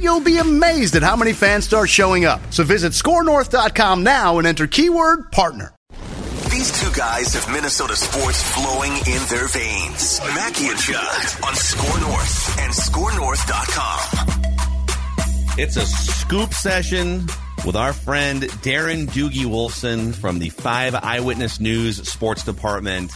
you'll be amazed at how many fans start showing up. So visit scorenorth.com now and enter keyword partner. These two guys have Minnesota sports flowing in their veins. Mackey and Judd on Score North and ScoreNorth.com. It's a scoop session with our friend Darren Doogie Wolfson from the Five Eyewitness News Sports Department.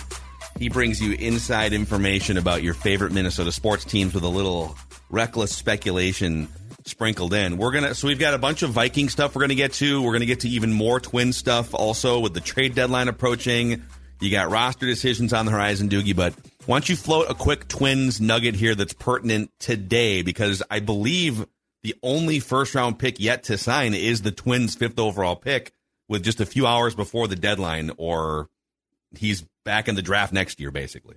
He brings you inside information about your favorite Minnesota sports teams with a little reckless speculation sprinkled in. We're gonna so we've got a bunch of Viking stuff we're gonna get to. We're gonna get to even more twin stuff also with the trade deadline approaching. You got roster decisions on the horizon, Doogie, but why don't you float a quick twins nugget here that's pertinent today? Because I believe the only first round pick yet to sign is the twins fifth overall pick with just a few hours before the deadline, or he's back in the draft next year, basically.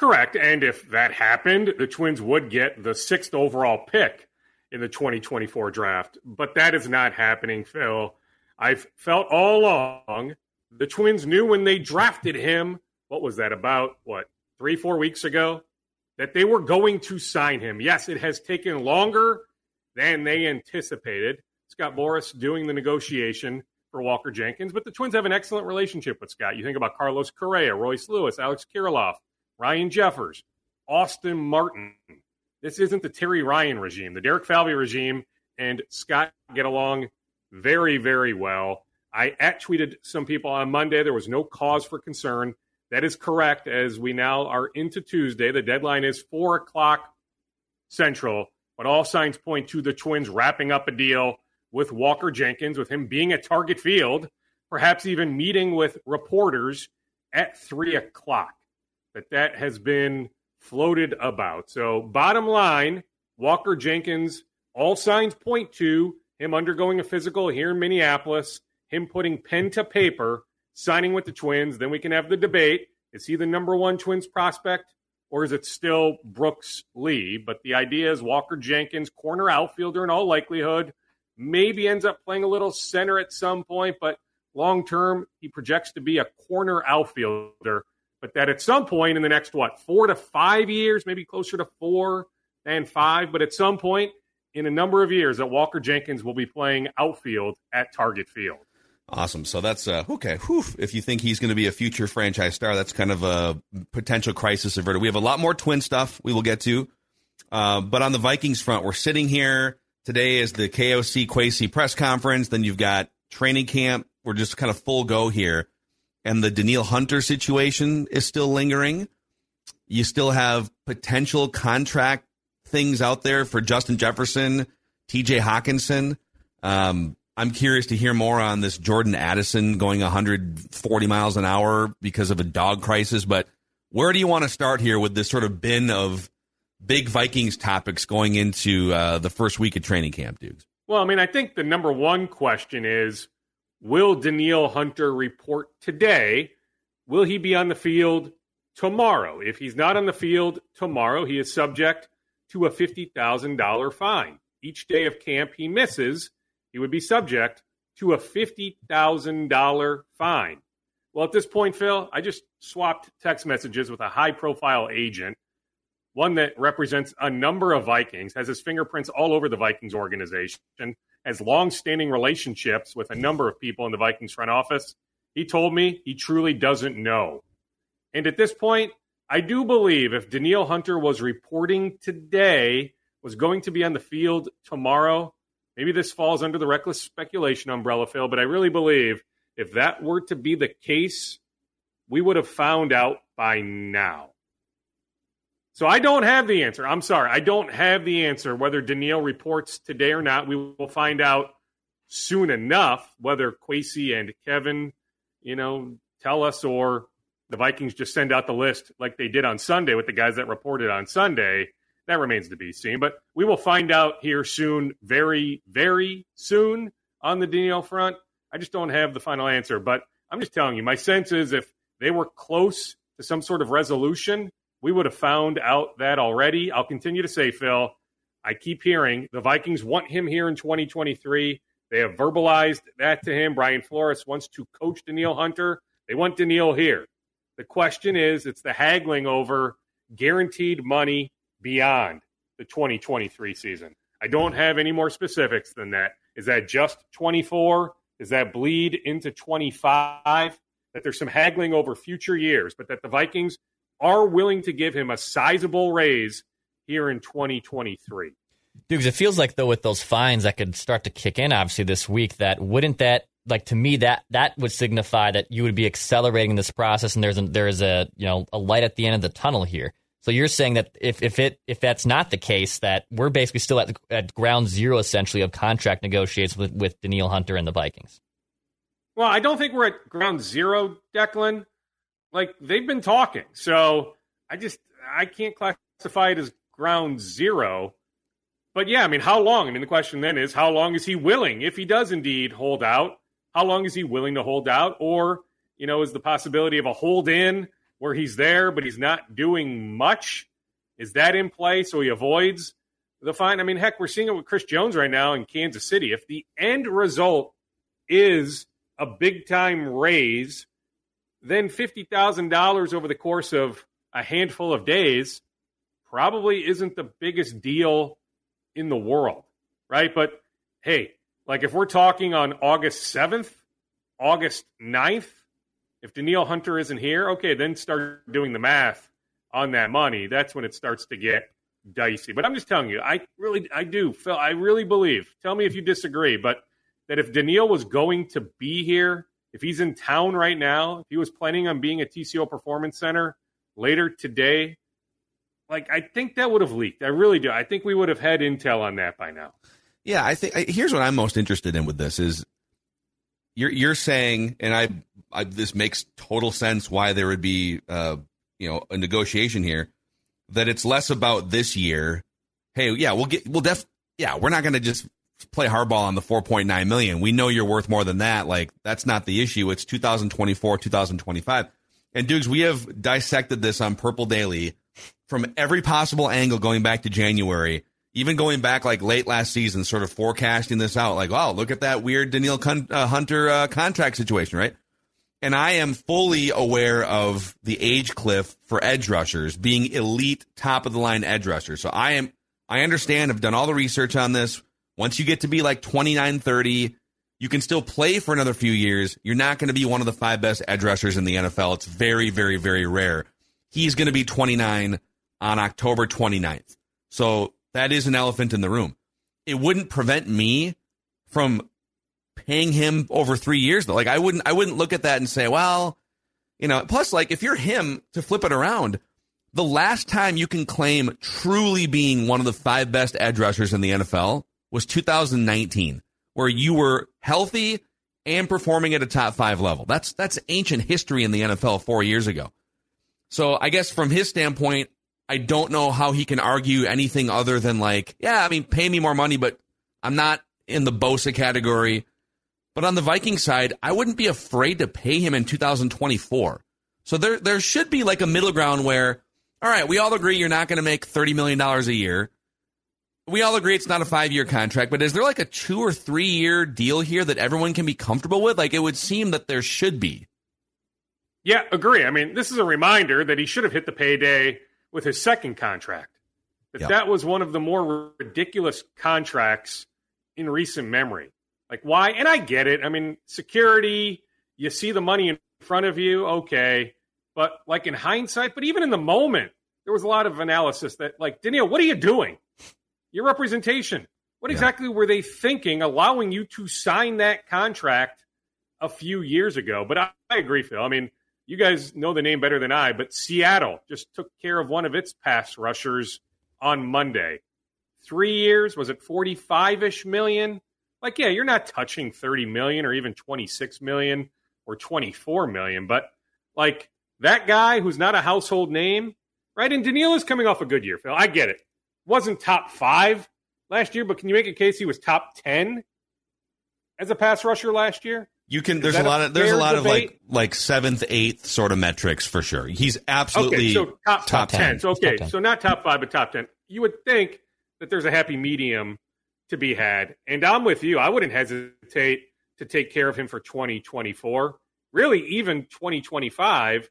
Correct. And if that happened, the Twins would get the sixth overall pick in the 2024 draft. But that is not happening, Phil. I've felt all along the Twins knew when they drafted him, what was that, about, what, three, four weeks ago, that they were going to sign him. Yes, it has taken longer than they anticipated. Scott Boras doing the negotiation for Walker Jenkins, but the Twins have an excellent relationship with Scott. You think about Carlos Correa, Royce Lewis, Alex Kirilloff, Ryan Jeffers, Austin Martin. This isn't the Terry Ryan regime. The Derek Falvey regime and Scott get along very, very well. I at tweeted some people on Monday. There was no cause for concern. That is correct, as we now are into Tuesday. The deadline is 4 o'clock Central, but all signs point to the Twins wrapping up a deal with Walker Jenkins, with him being at Target Field, perhaps even meeting with reporters at 3 o'clock. That that has been floated about. So, bottom line, Walker Jenkins, all signs point to him undergoing a physical here in Minneapolis, him putting pen to paper, signing with the Twins. Then we can have the debate. Is he the number one Twins prospect? Or is it still Brooks Lee? But the idea is Walker Jenkins, corner outfielder in all likelihood, maybe ends up playing a little center at some point, but long term, he projects to be a corner outfielder but that at some point in the next what four to five years, maybe closer to four than five, but at some point in a number of years, that Walker Jenkins will be playing outfield at Target Field. Awesome. So that's uh, okay. Whew. If you think he's going to be a future franchise star, that's kind of a potential crisis averted. We have a lot more twin stuff we will get to, uh, but on the Vikings front, we're sitting here today is the KOC Kwesi press conference. Then you've got training camp. We're just kind of full go here and the Danielle Hunter situation is still lingering. You still have potential contract things out there for Justin Jefferson, TJ Hockenson. Um, I'm curious to hear more on this Jordan Addison going 140 miles an hour because of a dog crisis. But where do you want to start here with this sort of bin of big Vikings topics going into uh, the first week of training camp, Dukes? Well, I mean, I think the number one question is Will Danielle Hunter report today? Will he be on the field tomorrow? If he's not on the field tomorrow, he is subject to a $50,000 fine. Each day of camp he misses, he would be subject to a $50,000 fine. Well, at this point, Phil, I just swapped text messages with a high profile agent, one that represents a number of Vikings, has his fingerprints all over the Vikings organization has long-standing relationships with a number of people in the Vikings front office. He told me he truly doesn't know. And at this point, I do believe if Danielle Hunter was reporting today, was going to be on the field tomorrow, maybe this falls under the reckless speculation umbrella, Phil, but I really believe If that were to be the case, we would have found out by now. So I don't have the answer. I'm sorry. I don't have the answer whether Danielle reports today or not. We will find out soon enough whether Kwesi and Kevin, you know, tell us or the Vikings just send out the list like they did on Sunday with the guys that reported on Sunday. That remains to be seen. But we will find out here soon, very, very soon on the Danielle front. I just don't have the final answer. But I'm just telling you, my sense is if they were close to some sort of resolution, we would have found out that already. I'll continue to say, Phil, I keep hearing the Vikings want him here in 2023. They have verbalized that to him. Brian Flores wants to coach Danielle Hunter. They want Danielle here. The question is, it's the haggling over guaranteed money beyond the 2023 season. I don't have any more specifics than that. Is that just 24? Is that bleed into 25? That there's some haggling over future years, but that the Vikings are willing to give him a sizable raise here in 2023. Dude, because it feels like though with those fines that could start to kick in obviously this week, that wouldn't that like to me that that would signify that you would be accelerating this process and there's a, there is a you know a light at the end of the tunnel here. So you're saying that if if it if that's not the case, that we're basically still at at ground zero essentially of contract negotiations with with Danielle Hunter and the Vikings. Well, I don't think we're at ground zero, Declan. Like they've been talking, so I just I can't classify it as ground zero. But yeah, I mean, how long? I mean, the question then is, how long is he willing, if he does indeed hold out? How long is he willing to hold out? Or, you know, is the possibility of a hold in where he's there, but he's not doing much? Is that in play so he avoids the fine? I mean, heck, we're seeing it with Chris Jones right now in Kansas City. If the end result is a big time raise, then $50,000 over the course of a handful of days probably isn't the biggest deal in the world, right? But hey, like if we're talking on August 7th, August 9th, if Danielle Hunter isn't here, okay, then start doing the math on that money. That's when it starts to get dicey. But I'm just telling you, I really, I do, Phil, I really believe. Tell me if you disagree, but that if Danielle was going to be here, if he's in town right now, if he was planning on being at TCO Performance Center later today, like I think that would have leaked. I really do. I think we would have had intel on that by now. Yeah, I think here's what I'm most interested in with this is you're you're saying, and I, I this makes total sense why there would be uh you know a negotiation here that it's less about this year. Hey, yeah, we'll get we'll def yeah, we're not going to just play hardball on the 4.9 million. We know you're worth more than that. Like that's not the issue. It's 2024, 2025. And Dukes, we have dissected this on Purple Daily from every possible angle going back to January, even going back like late last season, sort of forecasting this out. Like, oh, look at that weird Danielle Con- uh, Hunter uh, contract situation, right? And I am fully aware of the age cliff for edge rushers being elite, top of the line edge rushers. So I am, I understand. I've done all the research on this. Once you get to be like 29, 30, you can still play for another few years. You're not going to be one of the five best edge rushers in the NFL. It's very, very, very rare. He's going to be 29 on October 29th. So that is an elephant in the room. It wouldn't prevent me from paying him over three years though. Like I wouldn't, I wouldn't look at that and say, well, you know, plus like if you're him to flip it around, the last time you can claim truly being one of the five best edge rushers in the NFL was 2019, where you were healthy and performing at a top five level. That's that's ancient history in the NFL four years ago. So I guess from his standpoint, I don't know how he can argue anything other than like, yeah, I mean, pay me more money, but I'm not in the Bosa category. But on the Viking side, I wouldn't be afraid to pay him in 2024. So there there should be like a middle ground where, all right, we all agree you're not going to make $30 million a year we all agree it's not a five year contract, but is there like a two or three year deal here that everyone can be comfortable with? Like it would seem that there should be. Yeah, agree. I mean, this is a reminder that he should have hit the payday with his second contract. That yep. that was one of the more ridiculous contracts in recent memory. Like why? And I get it. I mean, security, you see the money in front of you, okay. But like in hindsight, but even in the moment, there was a lot of analysis that like, Danielle, what are you doing? Your representation. What yeah. exactly were they thinking, allowing you to sign that contract a few years ago. But I, I agree, Phil. I mean, you guys know the name better than I, but Seattle just took care of one of its pass rushers on Monday. Three years, was it 45 ish million? Like, yeah, you're not touching 30 million or even 26 million or 24 million, but like that guy who's not a household name, right? And Danielle is coming off a good year, Phil. I get it. Wasn't top five last year, but can you make a case he was top 10 as a pass rusher last year? You can. There's a lot of there's a lot debate? of like like seventh, eighth sort of metrics for sure. He's absolutely okay, so top, top ten. 10. So okay, 10. so not top five, but top ten. You would think that there's a happy medium to be had, and I'm with you. I wouldn't hesitate to take care of him for 2024, really even 2025,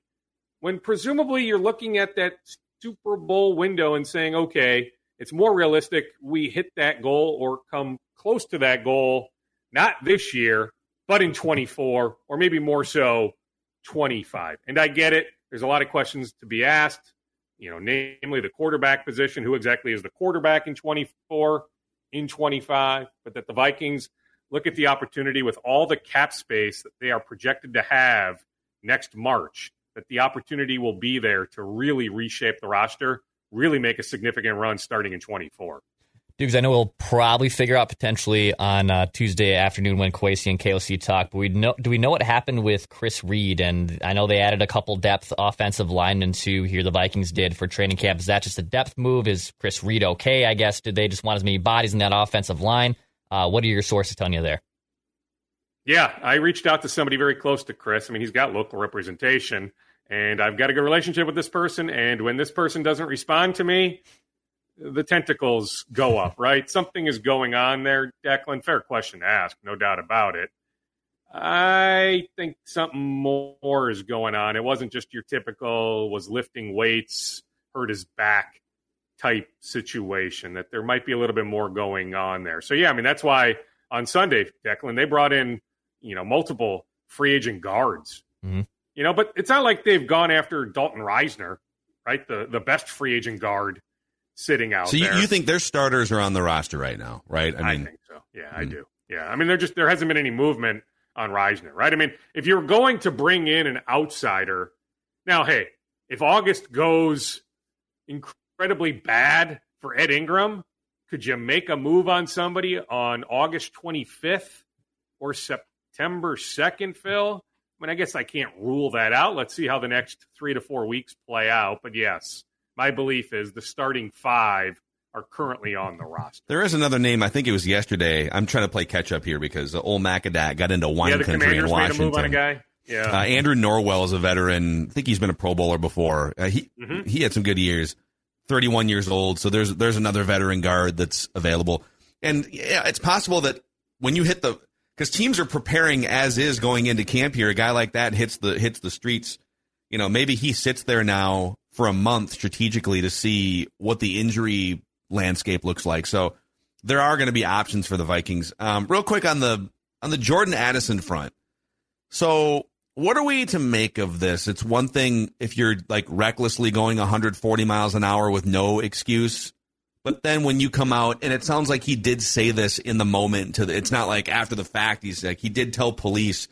when presumably you're looking at that Super Bowl window and saying, okay, it's more realistic we hit that goal or come close to that goal, not this year but in 24, or maybe more so 25. And I get it. There's a lot of questions to be asked, you know, namely the quarterback position. Who exactly is the quarterback in 24, in 25? But that the Vikings look at the opportunity with all the cap space that they are projected to have next March, that the opportunity will be there to really reshape the roster, really make a significant run starting in 24. Dukes, I know we'll probably figure out potentially on uh, Tuesday afternoon when Kwesi and KOC talk, but we know, do we know what happened with Chris Reed? And I know they added a couple depth offensive linemen to here the Vikings did for training camp. Is that just a depth move? Is Chris Reed okay, I guess? Did they just want as many bodies in that offensive line? Uh, what are your sources telling you there? Yeah, I reached out to somebody very close to Chris. I mean, he's got local representation, and I've got a good relationship with this person. And when this person doesn't respond to me, the tentacles go up, right? Something is going on there, Declan. Fair question to ask, no doubt about it. I think something more is going on. It wasn't just your typical was lifting weights, hurt his back type situation. That there might be a little bit more going on there. So yeah, I mean that's why on Sunday, Declan, they brought in you know multiple free agent guards. Mm-hmm. You know, but it's not like they've gone after Dalton Risner, right? The the best free agent guard sitting out. So you, you, think their starters are on the roster right now, right? I mean, think so. Yeah, hmm I do. Yeah, I mean, there just there hasn't been any movement on Risner, right? I mean, if you're going to bring in an outsider, now, hey, if August goes incredibly bad for Ed Ingram, could you make a move on somebody on August 25th or September 2nd, Phil? I mean, I guess I can't rule that out. Let's see how the next three to four weeks play out. But yes, my belief is the starting five are currently on the roster. There is another name. I think it was yesterday. I'm trying to play catch up here because old Macadac got into wine yeah, country in Washington. Yeah. Uh, Andrew Norwell is a veteran. I think he's been a Pro Bowler before. Uh, he mm-hmm. he had some good years. 31 years old. So there's there's another veteran guard that's available. And yeah, it's possible that when you hit the because teams are preparing as is going into camp here. A guy like that hits the hits the streets. You know, maybe he sits there now for a month strategically to see what the injury landscape looks like. So there are going to be options for the Vikings. Um, real quick on the on the Jordan Addison front. So what are we to make of this? It's one thing if you're like recklessly going 140 miles an hour with no excuse, but then when you come out and it sounds like he did say this in the moment to the, it's not like after the fact he's like he did tell police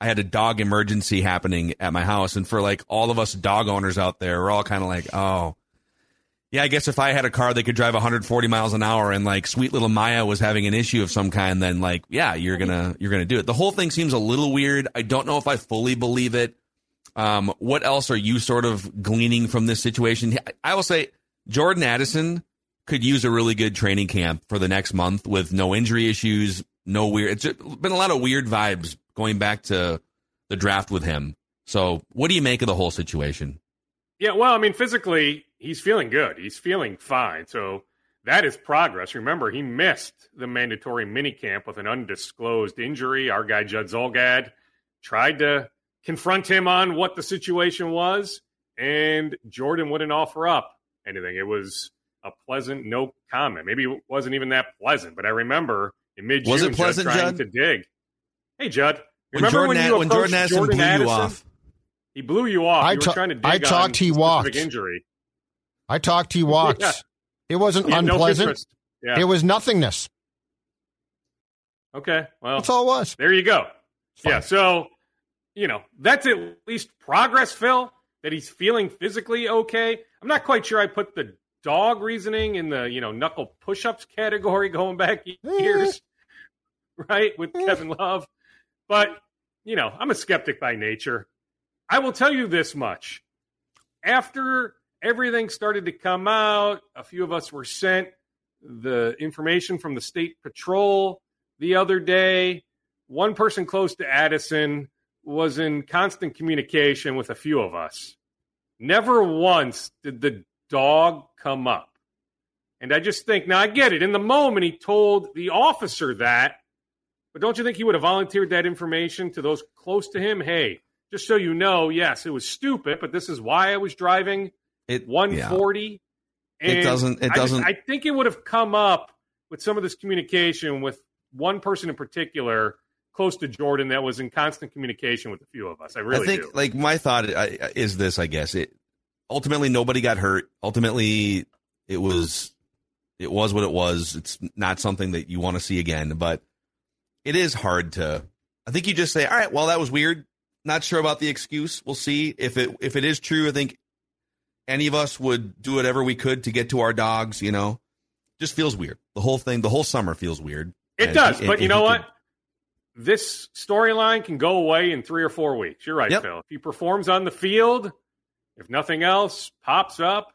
I had a dog emergency happening at my house. And for like all of us dog owners out there, we're all kind of like, oh, yeah, I guess if I had a car that could drive 140 miles an hour and like sweet little Maya was having an issue of some kind, then like, yeah, you're gonna you're gonna do it. The whole thing seems a little weird. I don't know if I fully believe it. Um, what else are you sort of gleaning from this situation? I will say Jordan Addison could use a really good training camp for the next month with no injury issues, no weird. It's been a lot of weird vibes going back to the draft with him. So, what do you make of the whole situation? Yeah, well, I mean, physically, he's feeling good. He's feeling fine. So, that is progress. Remember, he missed the mandatory minicamp with an undisclosed injury. Our guy, Judd Zulgad tried to confront him on what the situation was, and Jordan wouldn't offer up anything. It was a pleasant no comment. Maybe it wasn't even that pleasant, but I remember in mid June, was it pleasant, Judd trying Judd? to dig. Hey, Judd. Remember when, Jordan, when you when Jordan Addison Jordan blew Addison? you off? He blew you off. I, you ta- I talked. He walked. Injury. I talked. He walked. yeah. It wasn't unpleasant. No yeah. It was nothingness. Okay. Well, that's all it was. There you go. Yeah, so you know that's at least progress, Phil. That he's feeling physically okay. I'm not quite sure I put the dog reasoning in the you know knuckle push-ups category going back years, right? With Kevin Love, but you know I'm a skeptic by nature. I will tell you this much: after everything started to come out, a few of us were sent the information from the state patrol the other day. One person close to Addison was in constant communication with a few of us. Never once did the dog come up. And I just think, now I get it. In the moment, he told the officer that, but don't you think he would have volunteered that information to those close to him? Hey, just so you know, yes, it was stupid, but this is why I was driving It 140. yeah. And It doesn't- it I doesn't- I think it would have come up with some of this communication with one person in particular close to Jordan that was in constant communication with a few of us. I really I think do. like my thought is this. I guess it ultimately nobody got hurt. Ultimately, it was it was what it was. It's not something that you want to see again. But it is hard to. I think you just say, all right, well, that was weird. Not sure about the excuse. We'll see if it if it is true. I think any of us would do whatever we could to get to our dogs. You know, just feels weird. The whole thing, the whole summer feels weird. It And does, but you know could- what? This storyline can go away in three or four weeks. You're right, Yep. Phil. If he performs on the field, if nothing else pops up,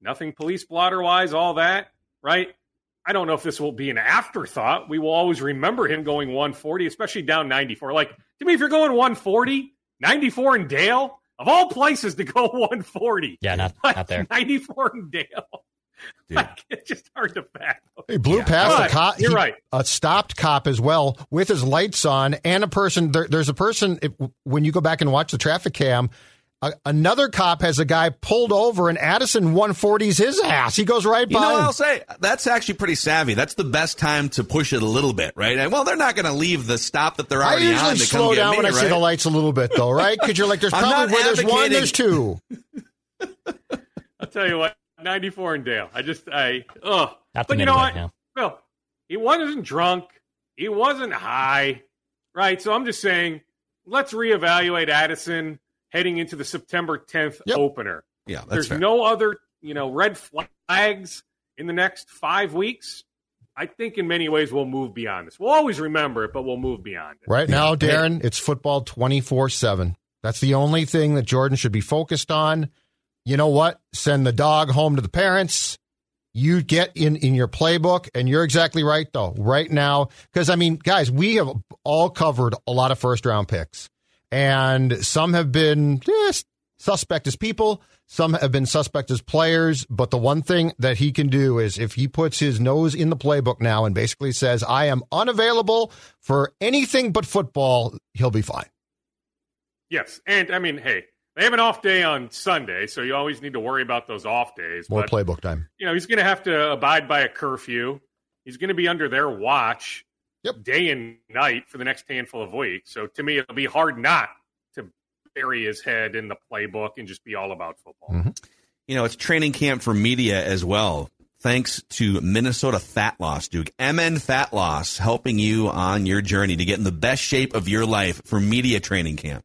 nothing police blotter wise, all that, right? I don't know if this will be an afterthought. We will always remember him going 140, especially down 94. Like, to me, if you're going 140, 94 in Dale, of all places to go 140. Yeah, not Like, not there. 94 in Dale. Dude. Like, it's just hard to fathom. He blew Yeah. past But a cop. you're he- right. A stopped cop as well with his lights on, and a person. There, there's a person. If, when you go back and watch the traffic cam, a, another cop has a guy pulled over, and Addison 140s his ass. He goes right by. You by. know what. I'll say? That's actually pretty savvy. That's the best time to push it a little bit, right? And, well, they're not going to leave the stop that they're I already usually on to slow come down get when me, I see the lights a little bit, though, right? Because you're like, there's probably not where there's one, there's two. I'll tell you what, 94 in Dale. I just, I, oh. Not But you know what? yeah. Phil, he wasn't drunk. He wasn't high, right? So I'm just saying, let's reevaluate Addison heading into the September 10th Yep. opener. Yeah, that's There's fair. no other, you know, red flags in the next five weeks. I think in many ways we'll move beyond this. We'll always remember it, but we'll move beyond it. Right now, Darren, it's football 24 7. That's the only thing that Jordan should be focused on. You know what? Send the dog home to the parents. You get in, in your playbook, and you're exactly right, though, right now. Because, I mean, guys, we have all covered a lot of first round picks, and some have been eh, suspect as people, some have been suspect as players. But the one thing that he can do is if he puts his nose in the playbook now and basically says, I am unavailable for anything but football, he'll be fine. Yes. And I mean, hey, they have an off day on Sunday, so you always need to worry about those off days. More but playbook time. you know, he's going to have to abide by a curfew. He's going to be under their watch Yep. day and night for the next handful of weeks. So to me, it'll be hard not to bury his head in the playbook and just be all about football. Mhm. You know, it's training camp for media as well. Thanks to Minnesota Fat Loss, Duke. MN Fat Loss helping you on your journey to get in the best shape of your life for media training camp.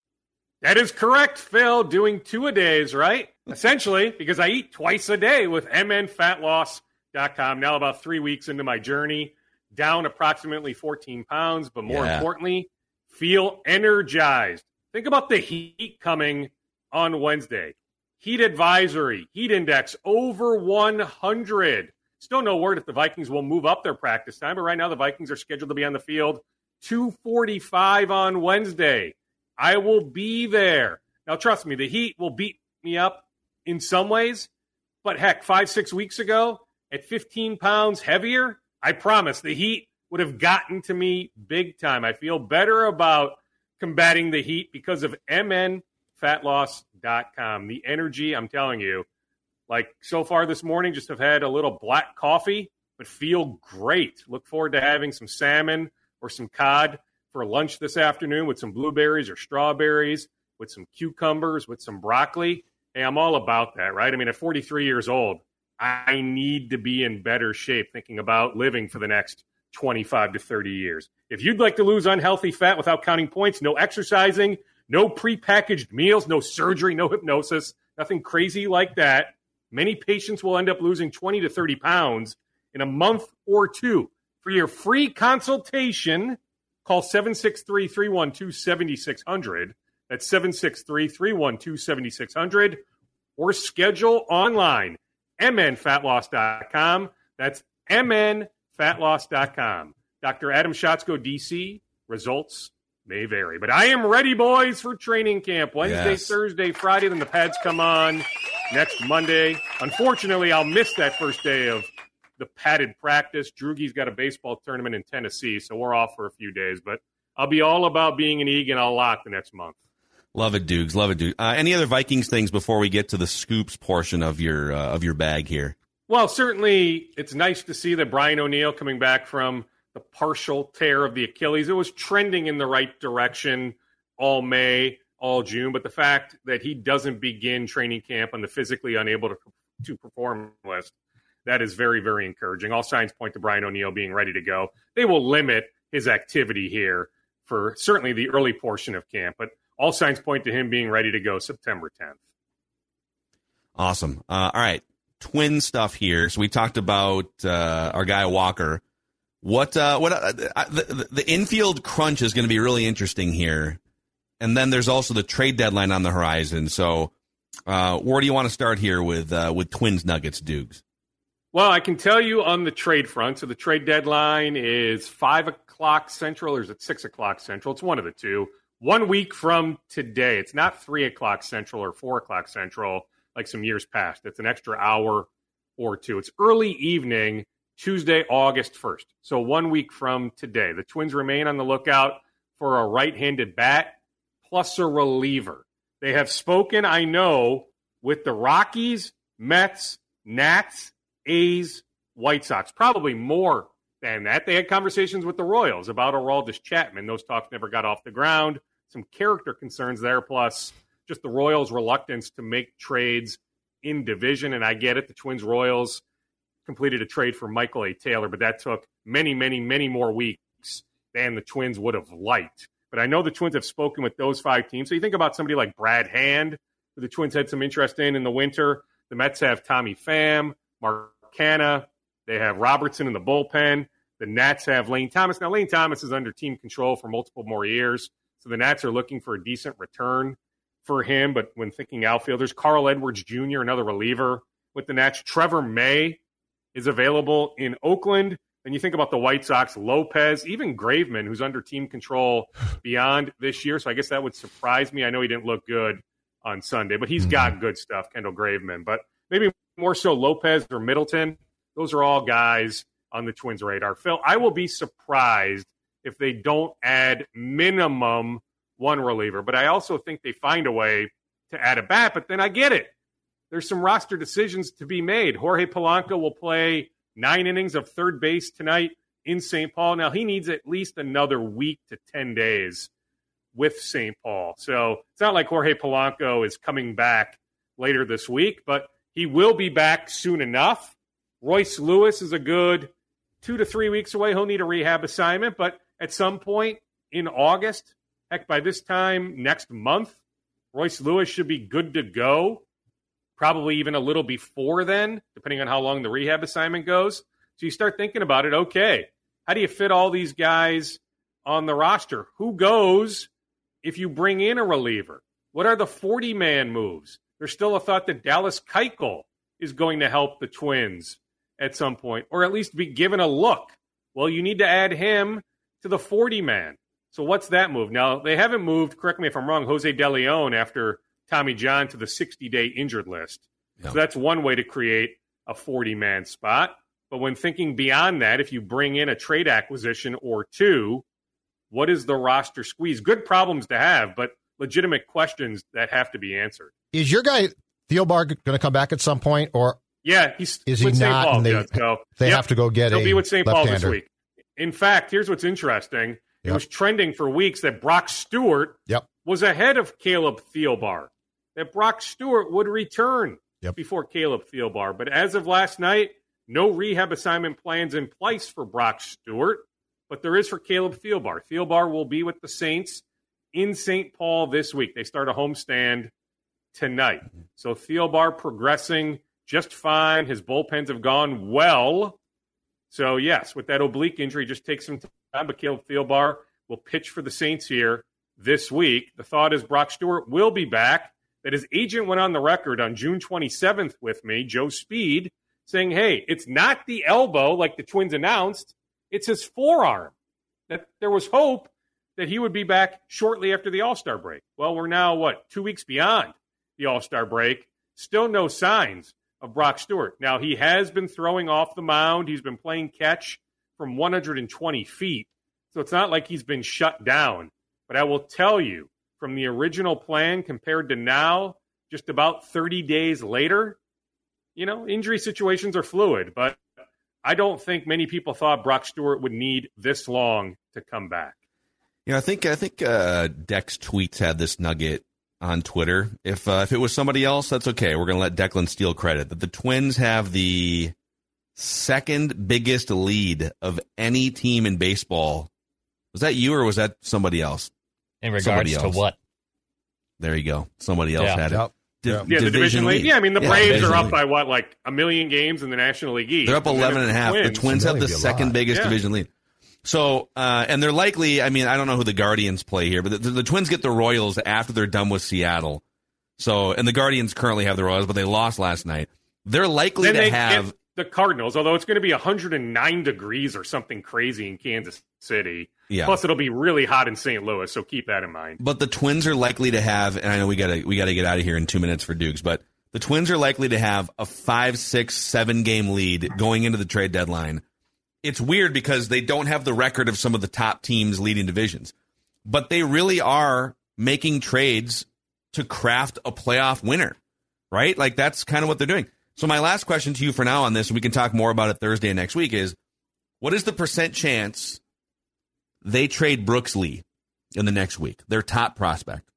That is correct, Phil. Doing two a days, right? Essentially, because I eat twice a day with mnfatloss.com. Now, about three weeks into my journey, down approximately 14 pounds, but more Yeah. importantly, feel energized. Think about the heat coming on Wednesday. Heat advisory, heat index over 100. Still no word if the Vikings will move up their practice time, but right now the Vikings are scheduled to be on the field 245 on Wednesday. I will be there. Now, trust me, the Heat will beat me up in some ways, but heck, five, six weeks ago, at 15 pounds heavier, I promise the Heat would have gotten to me big time. I feel better about combating the heat because of mnfatloss.com. The energy, I'm telling you, like so far this morning, just have had a little black coffee, but feel great. Look forward to having some salmon or some cod for lunch this afternoon with some blueberries or strawberries, with some cucumbers, with some broccoli. Hey, I'm all about that, right? I mean, at 43 years old, I need to be in better shape thinking about living for the next 25 to 30 years. If you'd like to lose unhealthy fat without counting points, no exercising, no prepackaged meals, no surgery, no hypnosis, nothing crazy like that, many patients will end up losing 20 to 30 pounds in a month or two. For your free consultation, call 763 312 7600. That's 763 312 7600 or schedule online mnfatloss.com. That's mnfatloss.com. Dr. Adam Schatzko, DC. Results may vary. But I am ready, boys, for training camp. Wednesday, Yes. Thursday, Friday, then the pads come on next Monday. Unfortunately, I'll miss that first day of the padded practice. Drugie's got a baseball tournament in Tennessee, so we're off for a few days. But I'll be all about being an Eagan a lot the next month. Love it, Dukes. Love it, Dukes. Uh, any other Vikings things before we get to the scoops portion of your uh, of your bag here? Well, certainly it's nice to see that Brian O'Neill coming back from the partial tear of the Achilles. It was trending in the right direction all May, all June, but the fact that he doesn't begin training camp on the physically unable to, to perform list, that is very, very encouraging. All signs point to Brian O'Neill being ready to go. They will limit his activity here for certainly the early portion of camp, but all signs point to him being ready to go September 10th. Awesome. Uh, all right, twin stuff here. So we talked about uh, our guy Walker. What uh, what uh, the, the infield crunch is going to be really interesting here, and then there's also the trade deadline on the horizon. So uh, where do you want to start here with uh, with Twins Nuggets Dukes? Well, I can tell you on the trade front. So the trade deadline is five o'clock central, or is it six o'clock central? It's one of the two. One week from today. It's not three o'clock central or four o'clock central like some years past. It's an extra hour or two. It's early evening, Tuesday, August 1st. So one week from today. The Twins remain on the lookout for a right handed bat plus a reliever. They have spoken, I know, with the Rockies, Mets, Nats, A's, White Sox, probably more than that. They had conversations with the Royals about Aroldis Chapman. Those talks never got off the ground. Some character concerns there, plus just the Royals' reluctance to make trades in division. And I get it. The Twins Royals completed a trade for Michael A. Taylor, but that took many, many, many more weeks than the Twins would have liked. But I know the Twins have spoken with those five teams. So you think about somebody like Brad Hand, who the Twins had some interest in in the winter. The Mets have Tommy Pham, Mark Canha. They have Robertson in the bullpen. The Nats have Lane Thomas. Now, Lane Thomas is under team control for multiple more years. So the Nats are looking for a decent return for him. But when thinking outfielders, Carl Edwards Jr., another reliever with the Nats. Trevor May is available in Oakland. And you think about the White Sox, Lopez, even Graveman, who's under team control beyond this year. So I guess that would surprise me. I know he didn't look good on Sunday, but he's got mm-hmm. good stuff, Kendall Graveman. But maybe more so Lopez or Middleton. Those are all guys on the Twins radar. Phil, I will be surprised if they don't add minimum one reliever, but I also think they find a way to add a bat. But then I get it. There's some roster decisions to be made. Jorge Polanco will play nine innings of third base tonight in St. Paul. Now, he needs at least another week to 10 days with St. Paul. So it's not like Jorge Polanco is coming back later this week, but he will be back soon enough. Royce Lewis is a good two to three weeks away. He'll need a rehab assignment, but at some point in August, heck, by this time next month, Royce Lewis should be good to go. Probably even a little before then, depending on how long the rehab assignment goes. So you start thinking about it. Okay, how do you fit all these guys on the roster? Who goes if you bring in a reliever? What are the 40 man moves? There's still a thought that Dallas Keuchel is going to help the Twins at some point, or at least be given a look. Well, you need to add him to the 40 man. So what's that move? Now, they haven't moved, correct me if I'm wrong, Jose De Leon after Tommy John to the 60 day injured list. So that's one way to create a 40 man spot. But when thinking beyond that, if you bring in a trade acquisition or two, what is the roster squeeze? Good problems to have, but legitimate questions that have to be answered. Is your guy Thielbar going to come back at some point, or yeah, he's is he not? Paul, and they, so, they yep, have to go get He'll be with St. Paul this week. In fact, here's what's interesting. It Yep. was trending for weeks that Brock Stewart Yep. was ahead of Caleb Thielbar. That Brock Stewart would return Yep. before Caleb Thielbar. But as of last night, no rehab assignment plans in place for Brock Stewart, but there is for Caleb Thielbar. Thielbar will be with the Saints in St. Paul this week. They start a homestand tonight. So Thielbar progressing just fine. His bullpens have gone well. So yes, with that oblique injury, just take some time. But Caleb Thielbar will pitch for the Saints here this week. The thought is Brock Stewart will be back. That his agent went on the record on June 27th with me, Joe Speed, saying, "Hey, it's not the elbow like the Twins announced; it's his forearm." That there was hope that he would be back shortly after the All Star break. Well, we're now what two weeks beyond the All Star break. Still no signs of Brock Stewart. Now he has been throwing off the mound. He's been playing catch from 120 feet, so it's not like he's been shut down. But I will tell you, from the original plan compared to now, just about 30 days later, you know, injury situations are fluid, but I don't think many people thought Brock Stewart would need this long to come back. You know, I think I think uh, Dex tweets had this nugget on Twitter. If uh, if it was somebody else, that's okay. We're going to let Declan steal credit. That the Twins have the second biggest lead of any team in baseball. Was that you or was that somebody else? In Somebody regards to what? There you go. Somebody else Yeah. had it. Yep. Di- Yep. Yeah, the division lead. Yeah, I mean the Yeah, Braves are up lead. by what, like a million games in the National League East. They're up And 11 and a half. The Twins- Twins have the That'd be a second lot. biggest Yeah. division lead. So, uh, and they're likely, I mean, I don't know who the Guardians play here, but the, the Twins get the Royals after they're done with Seattle. So, and the Guardians currently have the Royals, but they lost last night. They're likely Then to they have, the Cardinals, although it's going to be 109 degrees or something crazy in Kansas City. Yeah. Plus, it'll be really hot in St. Louis, so keep that in mind. but the Twins are likely to have, and I know we gotta, we gotta get out of here in two minutes for Dukes, but the Twins are likely to have a five, six, seven game lead going into the trade deadline. It's weird because they don't have the record of some of the top teams leading divisions, but they really are making trades to craft a playoff winner, right? Like that's kind of what they're doing. So my last question to you for now on this, and we can talk more about it Thursday and next week, is what is the percent chance they trade Brooks Lee in the next week? Their top prospect.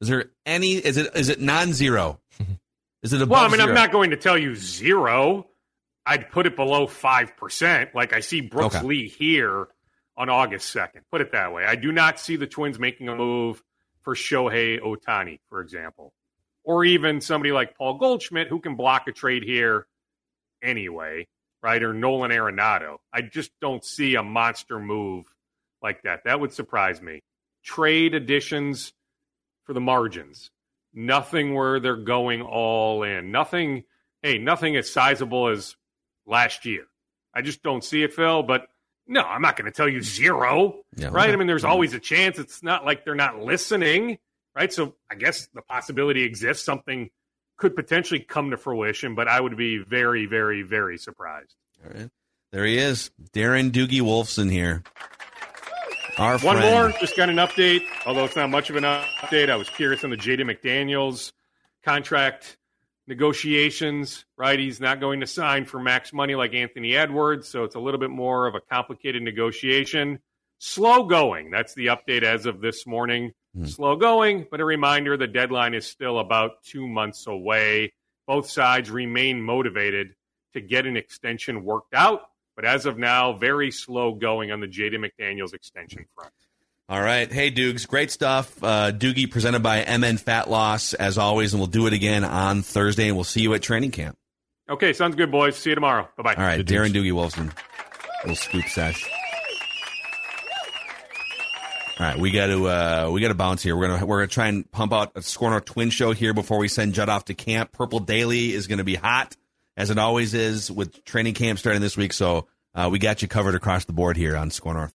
Is there any? Is it is it non-zero? Is it above Well, I mean, zero? I'm not going to tell you zero. I'd put it below 5%. Like I see Brooks Okay. Lee here on August 2nd. Put it that way. I do not see the Twins making a move for Shohei Ohtani, for example, or even somebody like Paul Goldschmidt who can block a trade here anyway, right? Or Nolan Arenado. I just don't see a monster move like that. That would surprise me. Trade additions for the margins. Nothing where they're going all in. Nothing, hey, nothing as sizable as last year. I just don't see it, Phil. But no, I'm not going to tell you zero, Yeah, right? I mean, there's always a chance. It's not like they're not listening, right? So I guess the possibility exists something could potentially come to fruition, but I would be very, very, very surprised. All right. There he is, Darren Doogie Wolfson here. Our One friend. more, just got an update, although it's not much of an update. I was curious on the JD McDaniels contract negotiations, right? He's not going to sign for max money like Anthony Edwards, so it's a little bit more of a complicated negotiation. Slow going. That's the update as of this morning. Hmm. Slow going, but a reminder the deadline is still about two months away. Both sides remain motivated to get an extension worked out, but as of now, very slow going on the Jaden McDaniels extension front. All right. Hey, Dukes. Great stuff. Uh, Doogie presented by MN Fat Loss, as always, and we'll do it again on Thursday, and we'll see you at training camp. Okay, sounds good, boys. See you tomorrow. Bye bye. All right. Good Darren Doogie Wolfson. Little scoop sesh. All right, we got to uh, we got to bounce here. We're gonna we're gonna try and pump out a Score North Twin show here before we send Judd off to camp. Purple Daily is going to be hot as it always is with training camp starting this week. So uh, we got you covered across the board here on Score North.